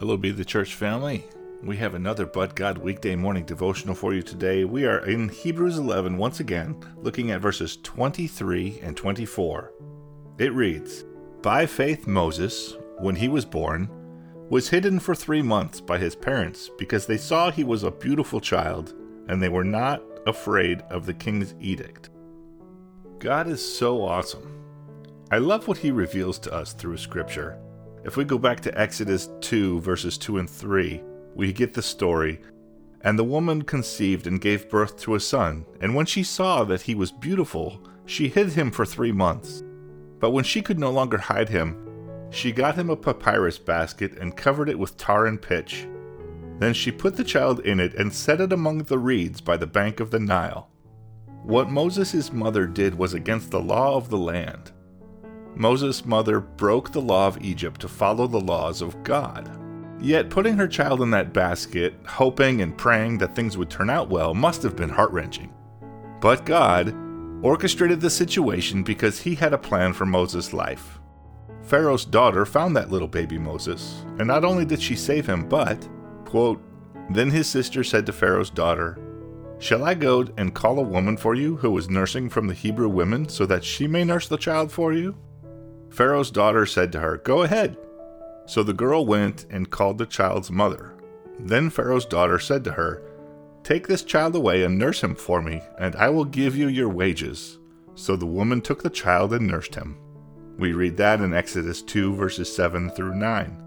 Hello, Be the Church family. We have another But God weekday morning devotional for you today. We are in Hebrews 11 once again, looking at verses 23 and 24. It reads By faith, Moses, when he was born, was hidden for three months by his parents because they saw he was a beautiful child and they were not afraid of the king's edict. God is so awesome. I love what he reveals to us through scripture. If we go back to Exodus 2, verses 2 and 3, we get the story. And the woman conceived and gave birth to a son, and when she saw that he was beautiful, she hid him for three months. But when she could no longer hide him, she got him a papyrus basket and covered it with tar and pitch. Then she put the child in it and set it among the reeds by the bank of the Nile. What Moses' mother did was against the law of the land. Moses' mother broke the law of Egypt to follow the laws of God. Yet putting her child in that basket, hoping and praying that things would turn out well, must have been heart wrenching. But God orchestrated the situation because he had a plan for Moses' life. Pharaoh's daughter found that little baby Moses, and not only did she save him, but, quote, then his sister said to Pharaoh's daughter, Shall I go and call a woman for you who is nursing from the Hebrew women so that she may nurse the child for you? Pharaoh's daughter said to her, Go ahead. So the girl went and called the child's mother. Then Pharaoh's daughter said to her, Take this child away and nurse him for me, and I will give you your wages. So the woman took the child and nursed him. We read that in Exodus 2, verses 7 through 9.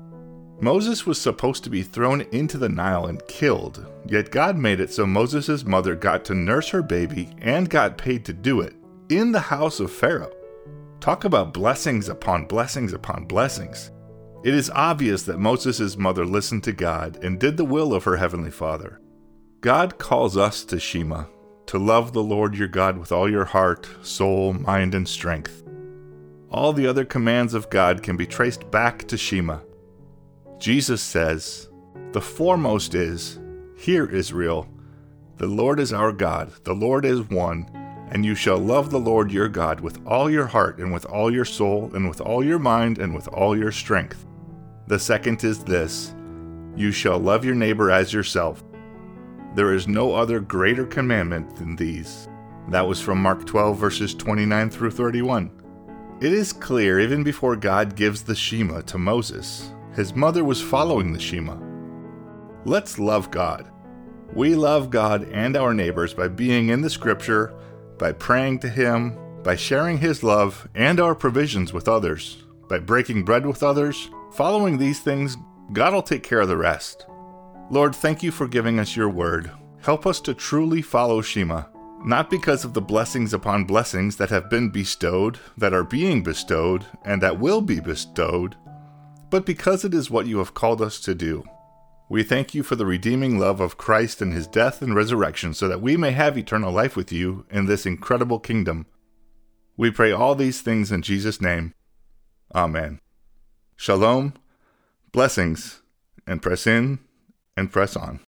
Moses was supposed to be thrown into the Nile and killed, yet God made it so Moses' mother got to nurse her baby and got paid to do it in the house of Pharaoh. Talk about blessings upon blessings upon blessings. It is obvious that Moses' mother listened to God and did the will of her heavenly Father. God calls us to Shema, to love the Lord your God with all your heart, soul, mind, and strength. All the other commands of God can be traced back to Shema. Jesus says, The foremost is, Hear Israel, the Lord is our God, the Lord is one and you shall love the Lord your God with all your heart, and with all your soul, and with all your mind, and with all your strength. The second is this You shall love your neighbor as yourself. There is no other greater commandment than these. That was from Mark 12, verses 29 through 31. It is clear, even before God gives the Shema to Moses, his mother was following the Shema. Let's love God. We love God and our neighbors by being in the Scripture by praying to Him, by sharing His love and our provisions with others, by breaking bread with others. Following these things, God will take care of the rest. Lord, thank you for giving us your word. Help us to truly follow Shema, not because of the blessings upon blessings that have been bestowed, that are being bestowed, and that will be bestowed, but because it is what you have called us to do. We thank you for the redeeming love of Christ and his death and resurrection, so that we may have eternal life with you in this incredible kingdom. We pray all these things in Jesus' name. Amen. Shalom, blessings, and press in and press on.